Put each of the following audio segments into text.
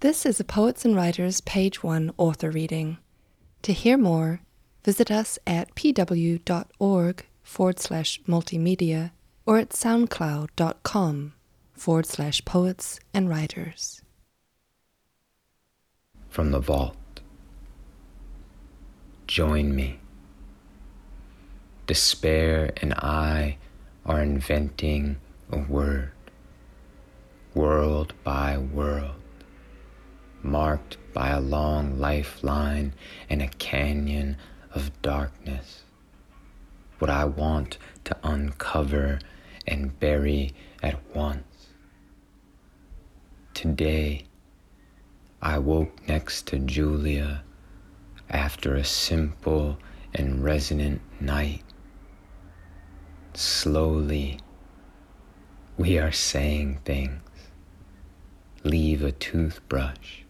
This is a Poets and Writers Page 1 author reading. To hear more, visit us at pw.org forward slash multimedia or at soundcloud.com forward slash poets and writers. From the vault. Join me. Despair and I are inventing a word, world by world, marked by a long lifeline and a canyon of darkness. What I want to uncover and bury at once. Today, I woke next to Julia after a simple and resonant night. Slowly, we are saying things. Leave a toothbrush.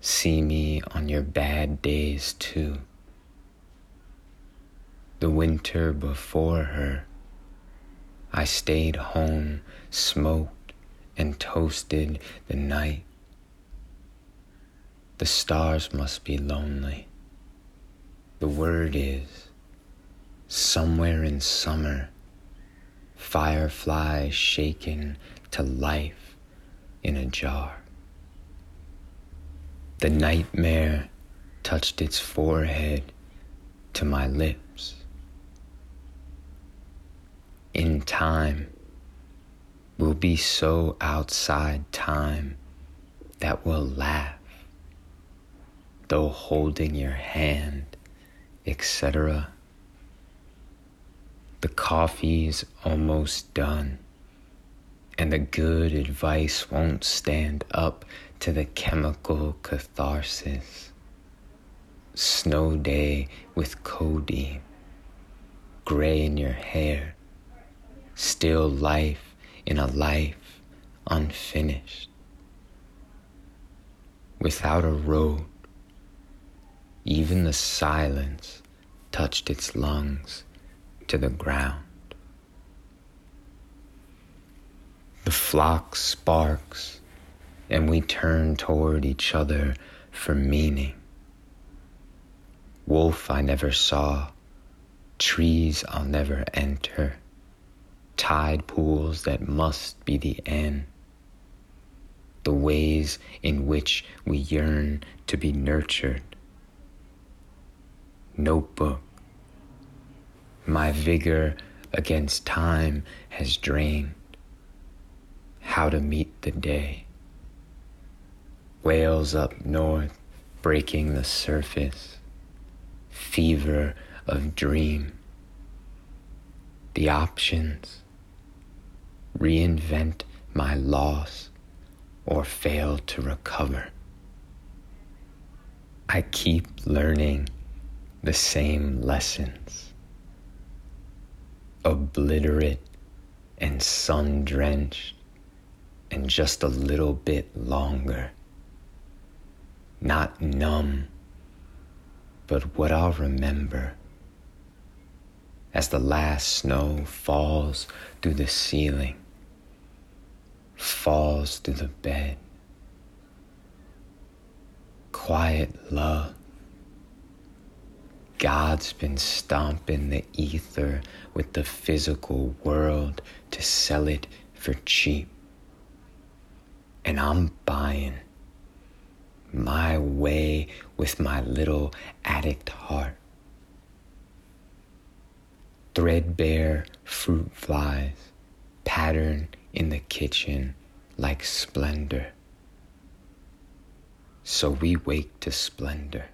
See me on your bad days too. The winter before her, I stayed home, smoked, and toasted the night. The stars must be lonely. The word is somewhere in summer, fireflies shaken to life in a jar. The nightmare touched its forehead to my lips. In time, we'll be so outside time that we'll laugh, though holding your hand, etc. The coffee's almost done, and the good advice won't stand up to the chemical catharsis. Snow day with codeine, gray in your hair, still life in a life unfinished. Without a road, even the silence touched its lungs to the ground. The flock sparks, and we turn toward each other for meaning. Wolf I never saw, trees I'll never enter, tide pools that must be the end. The ways in which we yearn to be nurtured. Notebook my vigor against time has drained. How to meet the day. Whales up north breaking the surface. Fever of dream. The options. Reinvent my loss or fail to recover. I keep learning the same lessons obliterate and sun drenched and just a little bit longer. Not numb, but what I'll remember as the last snow falls through the ceiling, falls through the bed. Quiet love God's been stomping the ether with the physical world to sell it for cheap. And I'm buying my way with my little addict heart. Threadbare fruit flies pattern in the kitchen like splendor. So we wake to splendor.